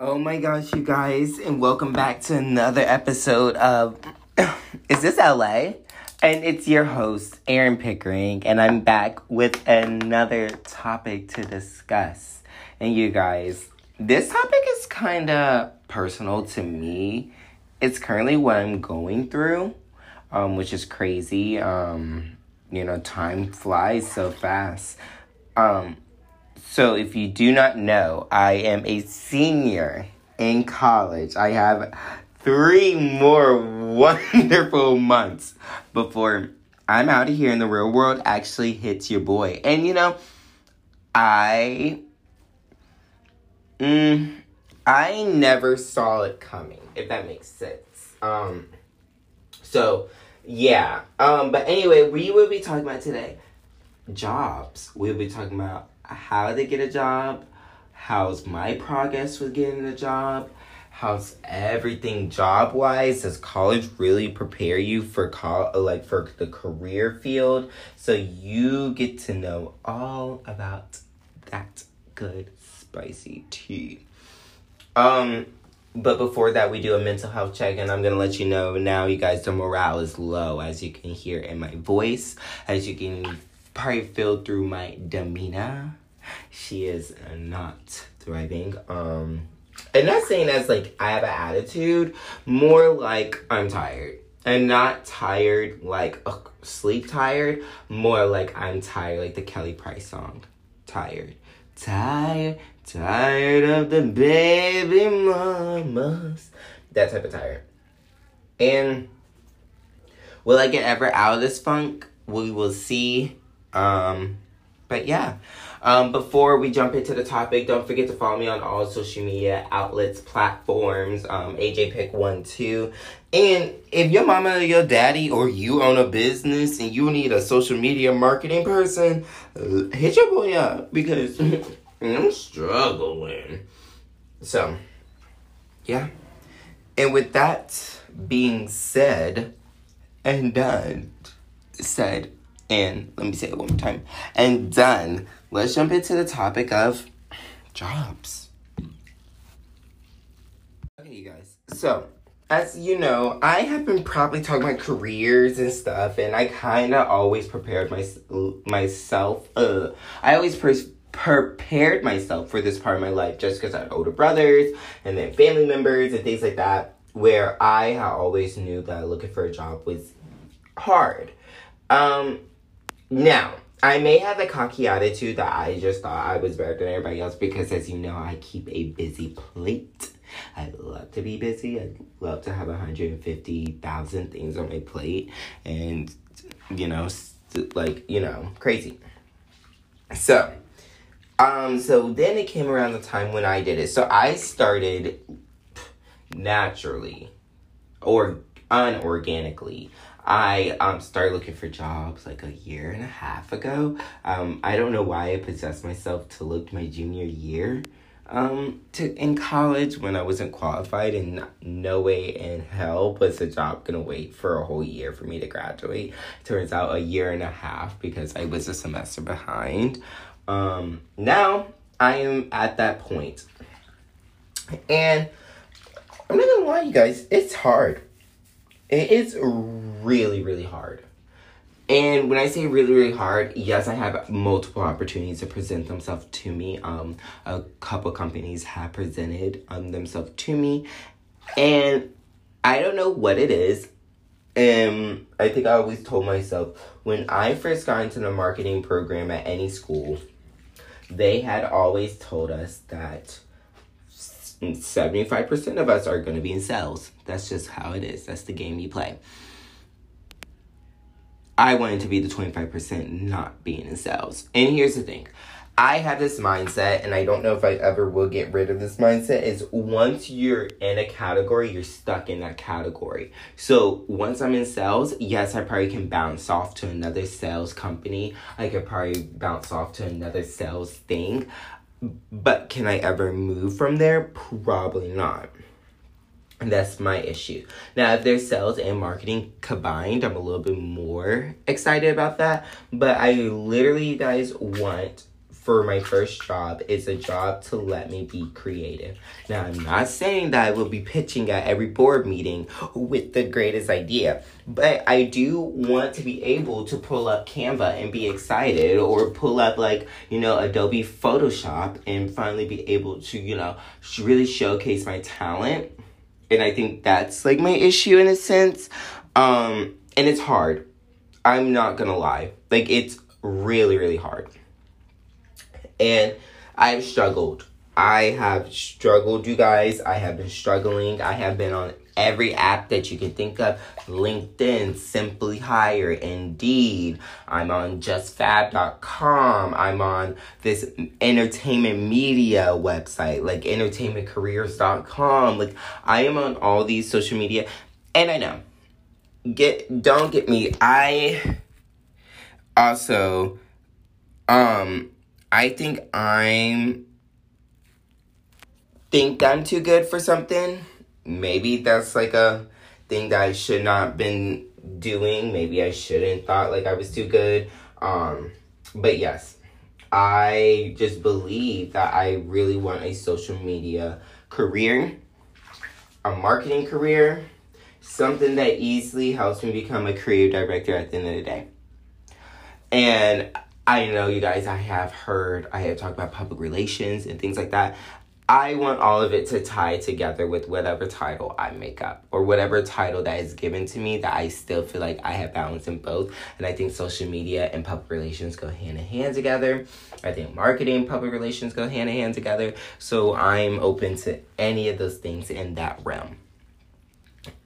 Oh my gosh, you guys, and welcome back to another episode of Is This LA? And it's your host, Aaron Pickering, and I'm back with another topic to discuss. And you guys, this topic is kind of personal to me. It's currently what I'm going through, um, which is crazy. Um, you know, time flies so fast. Um, so, if you do not know, I am a senior in college. I have three more wonderful months before I'm out of here and the real world actually hits your boy. And you know, I. Mm, I never saw it coming, if that makes sense. Um, so, yeah. Um, but anyway, we will be talking about today jobs. We'll be talking about how they get a job, how's my progress with getting a job, how's everything job wise does college really prepare you for call like for the career field? So you get to know all about that good spicy tea. Um but before that we do a mental health check and i'm gonna let you know now you guys the morale is low as you can hear in my voice. As you can probably feel through my demeanor she is not thriving. Um, and not saying as like I have an attitude, more like I'm tired. And not tired like uh, sleep tired, more like I'm tired, like the Kelly Price song. Tired. Tired, tired of the baby mamas. That type of tired. And will I get ever out of this funk? We will see. Um, but yeah. Um, before we jump into the topic, don't forget to follow me on all social media outlets, platforms, um, AJ Pick One Two. And if your mama or your daddy or you own a business and you need a social media marketing person, hit your boy up because I'm struggling. So, yeah. And with that being said and done, said, and let me say it one more time, and done let's jump into the topic of jobs. Okay, you guys. So, as you know, I have been probably talking about careers and stuff, and I kind of always prepared my, myself. Uh, I always pre- prepared myself for this part of my life just because I had older brothers and then family members and things like that, where I always knew that looking for a job was hard. Um, now, I may have a cocky attitude that I just thought I was better than everybody else because, as you know, I keep a busy plate. I love to be busy. I love to have 150,000 things on my plate and, you know, like, you know, crazy. So, um, so then it came around the time when I did it. So I started naturally or unorganically I um, started looking for jobs like a year and a half ago. Um, I don't know why I possessed myself to look my junior year um, to in college when I wasn't qualified, and no way in hell was a job gonna wait for a whole year for me to graduate. Turns out a year and a half because I was a semester behind. Um, now I am at that point, and I'm not gonna lie, you guys, it's hard it is really, really hard. And when I say really, really hard, yes, I have multiple opportunities to present themselves to me. Um, a couple companies have presented um, themselves to me, and I don't know what it is. And I think I always told myself when I first got into the marketing program at any school, they had always told us that 75% of us are going to be in sales. That's just how it is. That's the game you play. I wanted to be the 25% not being in sales. And here's the thing. I have this mindset, and I don't know if I ever will get rid of this mindset, is once you're in a category, you're stuck in that category. So once I'm in sales, yes, I probably can bounce off to another sales company. I could probably bounce off to another sales thing. But can I ever move from there? Probably not. And that's my issue. Now, if there's sales and marketing combined, I'm a little bit more excited about that. But I literally, you guys, want for my first job is a job to let me be creative. Now, I'm not saying that I will be pitching at every board meeting with the greatest idea, but I do want to be able to pull up Canva and be excited, or pull up, like, you know, Adobe Photoshop and finally be able to, you know, really showcase my talent. And I think that's like my issue in a sense. Um, and it's hard. I'm not gonna lie. Like, it's really, really hard and I've struggled. I have struggled, you guys. I have been struggling. I have been on every app that you can think of LinkedIn, Simply Hire, Indeed. I'm on justfab.com. I'm on this entertainment media website, like entertainmentcareers.com. Like, I am on all these social media. And I know, get don't get me. I also, um, I think I'm think I'm too good for something. Maybe that's like a thing that I should not been doing. Maybe I shouldn't thought like I was too good. Um, but yes, I just believe that I really want a social media career, a marketing career, something that easily helps me become a creative director at the end of the day. And I know you guys, I have heard, I have talked about public relations and things like that. I want all of it to tie together with whatever title I make up or whatever title that is given to me that I still feel like I have balance in both. And I think social media and public relations go hand in hand together. I think marketing public relations go hand in hand together. So I'm open to any of those things in that realm.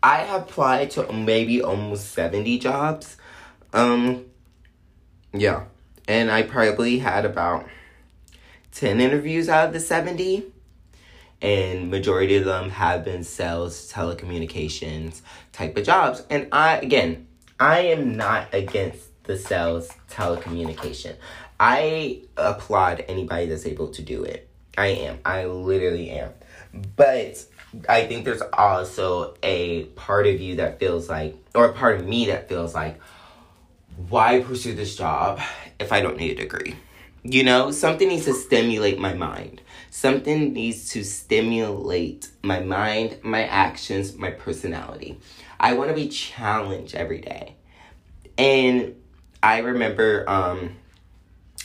I have applied to maybe almost 70 jobs. Um yeah and I probably had about 10 interviews out of the 70 and majority of them have been sales telecommunications type of jobs. And i again i am not against the sales telecommunication. I applaud anybody that's able to do it. I am. I literally am. But i think there's also a part of you that feels like or a part of me that feels like why pursue this job if I don't need a degree? You know, something needs to stimulate my mind. Something needs to stimulate my mind, my actions, my personality. I want to be challenged every day. And I remember, um,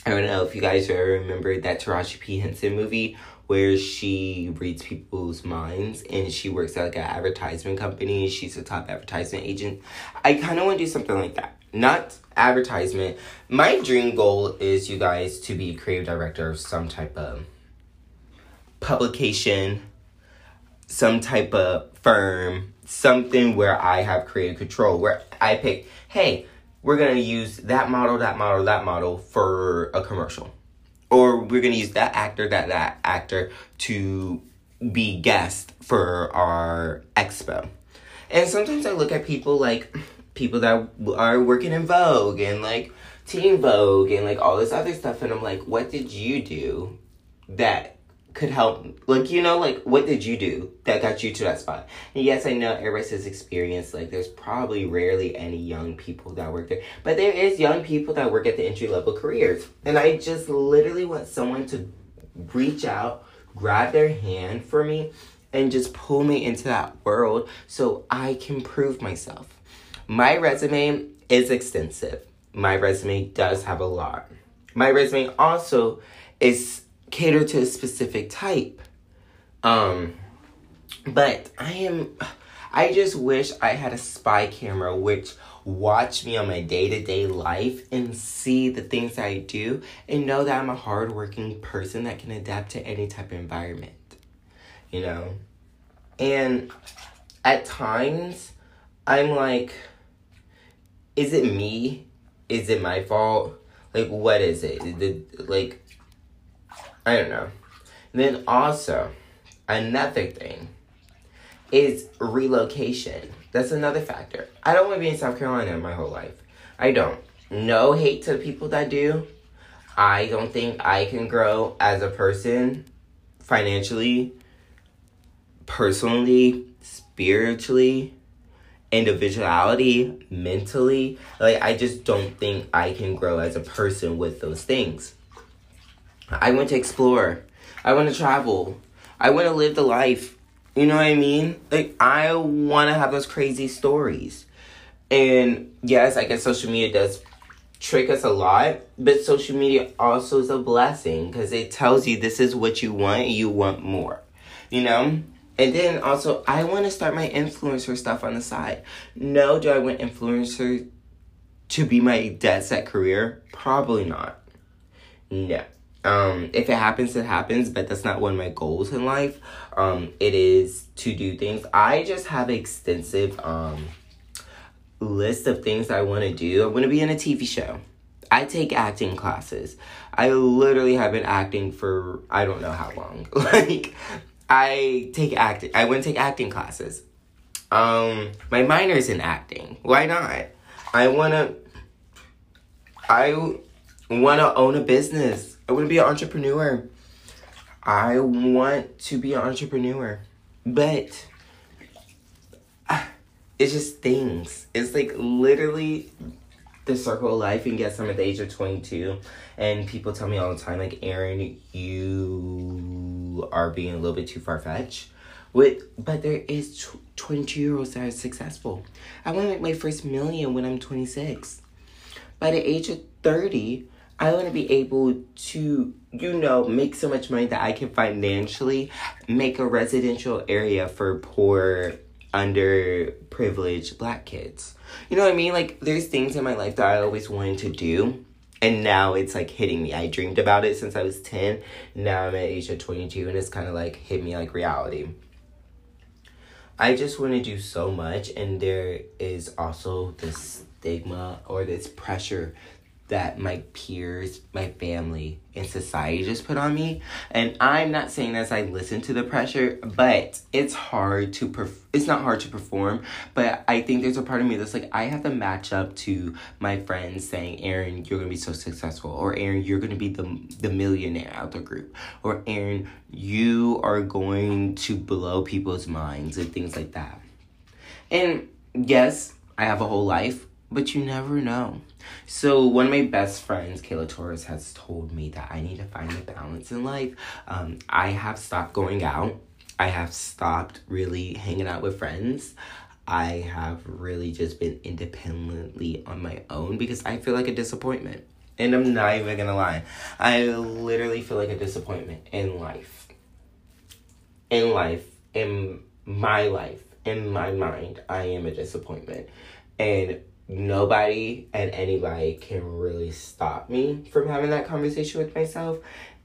I don't know if you guys remember that Taraji P. Henson movie where she reads people's minds and she works at like an advertisement company. She's a top advertisement agent. I kind of want to do something like that not advertisement. My dream goal is you guys to be a creative director of some type of publication, some type of firm, something where I have creative control, where I pick, hey, we're gonna use that model, that model, that model for a commercial. Or we're gonna use that actor, that that actor to be guest for our expo. And sometimes I look at people like people that are working in Vogue and like Teen Vogue and like all this other stuff. And I'm like, what did you do that could help? Like, you know, like what did you do that got you to that spot? And yes, I know everybody says experience. Like, there's probably rarely any young people that work there, but there is young people that work at the entry level careers. And I just literally want someone to reach out, grab their hand for me, and just pull me into that world so I can prove myself. My resume is extensive. My resume does have a lot. My resume also is catered to a specific type. Um, but I am, I just wish I had a spy camera which watch me on my day to day life and see the things I do and know that I'm a hardworking person that can adapt to any type of environment. You know? And at times, I'm like, is it me? Is it my fault? Like, what is it? The, like, I don't know. And then also, another thing is relocation. That's another factor. I don't want to be in South Carolina my whole life. I don't. No hate to people that do. I don't think I can grow as a person financially, personally, spiritually, individuality, mentally. Like, I just don't think I can grow as a person with those things. I want to explore. I want to travel. I want to live the life. You know what I mean? Like, I want to have those crazy stories. And yes, I guess social media does trick us a lot, but social media also is a blessing because it tells you this is what you want you want more. You know? And then also, I want to start my influencer stuff on the side. No, do I want influencer to be my dead set career? Probably not. No. Um, if it happens, it happens, but that's not one of my goals in life. Um, it is to do things. I just have extensive um list of things I want to do. I want to be in a TV show. I take acting classes. I literally have been acting for I don't know how long. like I take acting. I to take acting classes. Um, my minor is in acting. Why not? I wanna. I wanna own a business. I wanna be an entrepreneur. I want to be an entrepreneur, but it's just things. It's like literally the circle of life. and guess I'm at the age of 22. And people tell me all the time, like, Aaron, you are being a little bit too far fetched. With, but there is 22 year olds that are successful. I want to make my first million when I'm 26. By the age of 30, I want to be able to, you know, make so much money that I can financially make a residential area for poor underprivileged black kids. You know what I mean? Like, there's things in my life that I always wanted to do. And now it's like hitting me. I dreamed about it since I was 10. Now I'm at age of 22 and it's kind of like hit me like reality. I just want to do so much, and there is also this stigma or this pressure that my peers, my family, and society just put on me. And I'm not saying as I listen to the pressure, but it's hard to perf- it's not hard to perform, but I think there's a part of me that's like I have to match up to my friends saying, "Aaron, you're going to be so successful," or "Aaron, you're going to be the the millionaire out the group," or "Aaron, you are going to blow people's minds" and things like that. And yes, I have a whole life, but you never know. So one of my best friends, Kayla Torres, has told me that I need to find a balance in life. Um, I have stopped going out. I have stopped really hanging out with friends. I have really just been independently on my own because I feel like a disappointment. And I'm not even gonna lie. I literally feel like a disappointment in life. In life, in my life, in my mind, I am a disappointment. And nobody and anybody can really stop me from having that conversation with myself.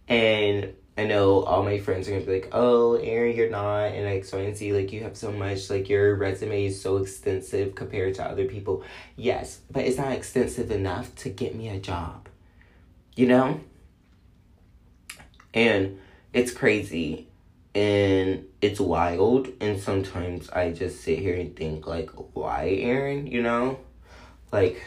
And I know all my friends are gonna be like, "Oh, Aaron, you're not," and like so and see, like you have so much, like your resume is so extensive compared to other people. Yes, but it's not extensive enough to get me a job. You know. And it's crazy, and it's wild, and sometimes I just sit here and think like, "Why, Aaron?" You know like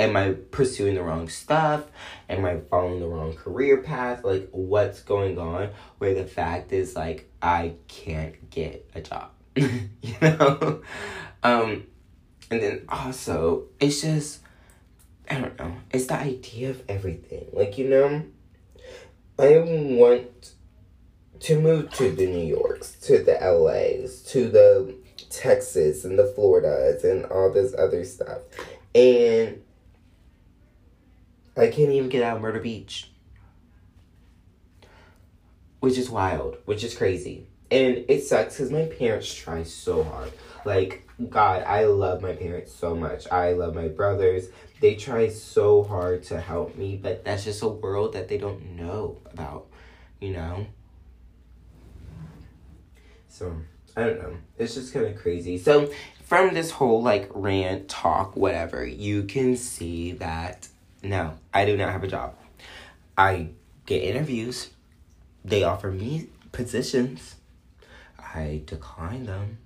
am I pursuing the wrong stuff? Am I following the wrong career path? Like, what's going on? Where the fact is, like, I can't get a job, you know? Um, and then also, it's just, I don't know, it's the idea of everything. Like, you know, I want to move to the New Yorks, to the LAs, to the Texas and the Floridas and all this other stuff. And I can't even get out of Murder Beach. Which is wild, which is crazy. And it sucks because my parents try so hard. Like, God, I love my parents so much. I love my brothers. They try so hard to help me, but that's just a world that they don't know about, you know? So, I don't know. It's just kind of crazy. So, from this whole like rant, talk, whatever, you can see that no, I do not have a job. I get interviews, they offer me positions, I decline them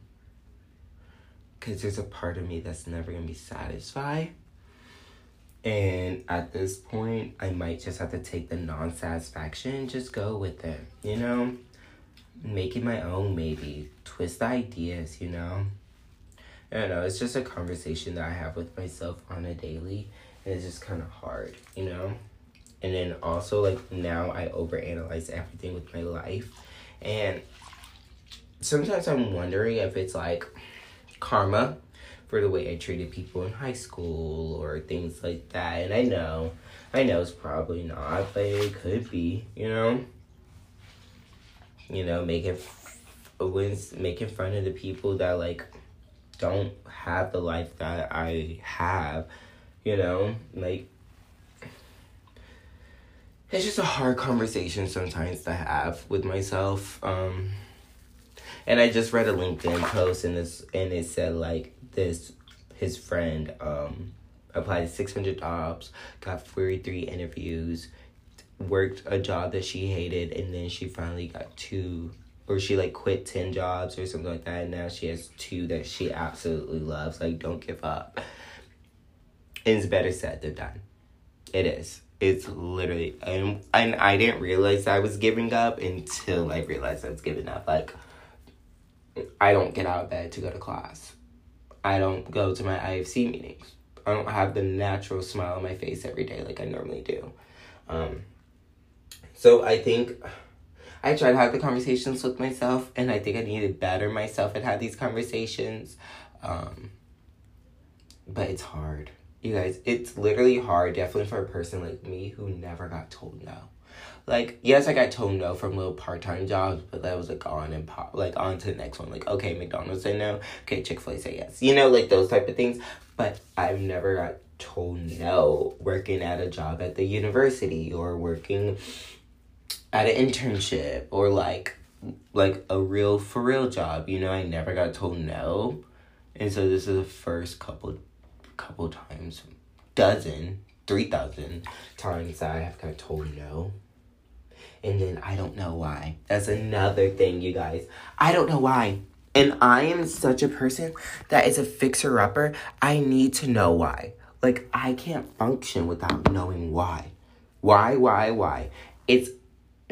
because there's a part of me that's never gonna be satisfied. And at this point, I might just have to take the non satisfaction and just go with it, you know? Make it my own, maybe. Twist the ideas, you know? I don't know, it's just a conversation that I have with myself on a daily. And it's just kind of hard, you know? and then also like now I overanalyze everything with my life, and sometimes I'm wondering if it's like karma for the way I treated people in high school or things like that. And I know, I know it's probably not, but it could be, you know. You know, making when making fun of the people that like don't have the life that I have, you know, like it's just a hard conversation sometimes to have with myself. Um and I just read a LinkedIn post and this and it said like this his friend um applied 600 jobs, got 43 interviews, worked a job that she hated and then she finally got two or she like quit 10 jobs or something like that and now she has two that she absolutely loves. Like don't give up. It's better said than done. It is. It's literally and, and i didn't realize i was giving up until i realized i was giving up. Like i don't get out of bed to go to class. I don't go to my ifc meetings. I don't have the natural smile on my face every day like i normally do. Um, so i think I try to have the conversations with myself, and I think I need to better myself and have these conversations. Um, but it's hard. You guys, it's literally hard, definitely for a person like me who never got told no. Like, yes, I got told no from little part time jobs, but that was like on and pop, like on to the next one. Like, okay, McDonald's say no, okay, Chick fil A say yes. You know, like those type of things. But I've never got told no working at a job at the university or working at an internship or like like a real for real job. You know, I never got told no. And so this is the first couple couple times, dozen, three thousand times that I have got told no. And then I don't know why. That's another thing, you guys. I don't know why. And I am such a person that is a fixer upper. I need to know why. Like I can't function without knowing why. Why, why, why? It's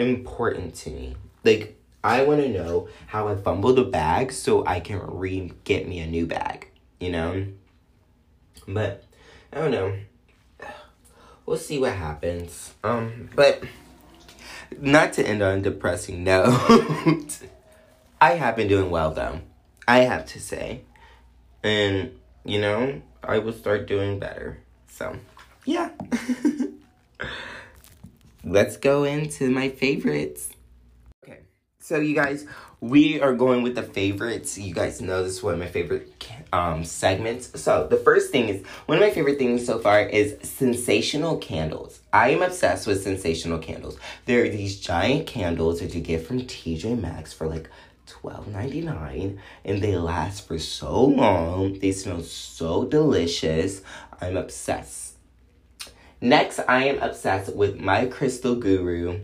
important to me. Like, I want to know how I fumbled a bag so I can re get me a new bag, you know? But, I don't know. We'll see what happens. Um, but, not to end on a depressing note, I have been doing well though. I have to say. And, you know, I will start doing better. So, yeah. let's go into my favorites. Okay, so you guys, we are going with the favorites. You guys know this is one of my favorite um, segments. So the first thing is, one of my favorite things so far is sensational candles. I am obsessed with sensational candles. There are these giant candles that you get from TJ Maxx for like $12.99 and they last for so long. They smell so delicious. I'm obsessed. Next, I am obsessed with my crystal guru,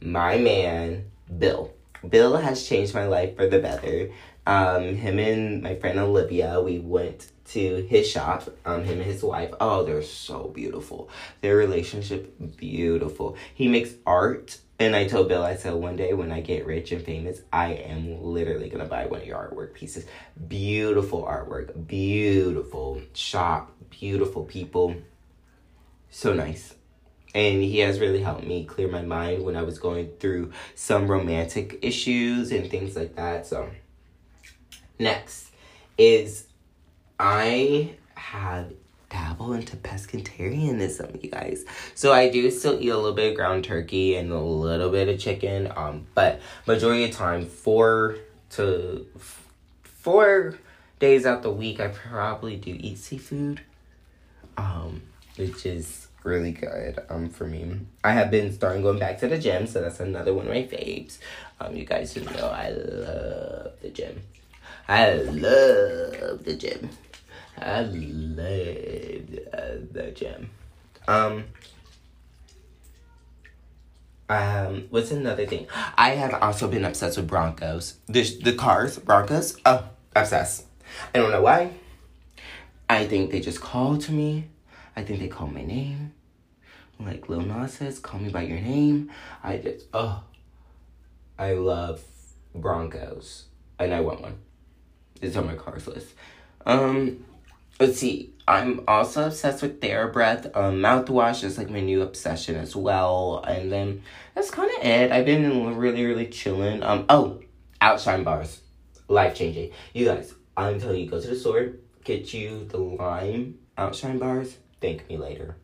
my man, Bill. Bill has changed my life for the better. Um, him and my friend Olivia, we went to his shop, um, him and his wife. Oh, they're so beautiful. Their relationship, beautiful. He makes art. And I told Bill, I said, one day when I get rich and famous, I am literally to buy one of your artwork pieces. Beautiful artwork, beautiful shop, beautiful people so nice. And he has really helped me clear my mind when I was going through some romantic issues and things like that. So, next is I have dabble into pescatarianism, you guys. So I do still eat a little bit of ground turkey and a little bit of chicken. Um, but majority of time, four to four days out the week, I probably do eat seafood. Um, which is really good um for me. I have been starting going back to the gym, so that's another one of my faves. Um, you guys should know I love the gym. I love the gym. I love uh, the gym. Um. Um, what's another thing? I have also been obsessed with Broncos. The the cars, Broncos. Oh, obsessed. I don't know why. I think they just called to me I think they call my name. Like Lil Nas says, call me by your name. I just, oh, I love Broncos. And I want one. It's on my cars list. Um, let's see. I'm also obsessed with TheraBreath um, mouthwash. Is like my new obsession as well. And then that's kind of it. I've been really, really chilling. Um. Oh, Outshine bars, life changing. You guys, I'm telling you, go to the store, get you the lime Outshine bars. Thank me later.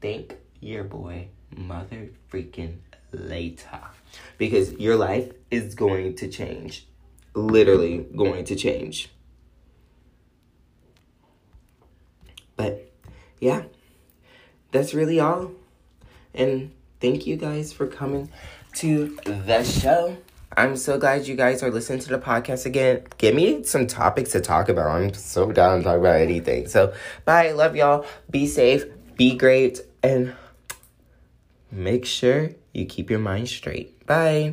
Thank your boy, mother freaking later, because your life is going to change. Literally going to change. But yeah, that's really all. And thank you guys for coming to the show. I'm so glad you guys are listening to the podcast again. Give me some topics to talk about. I'm so down to talk about anything. So, bye. Love y'all. Be safe. Be great. And make sure you keep your mind straight. Bye.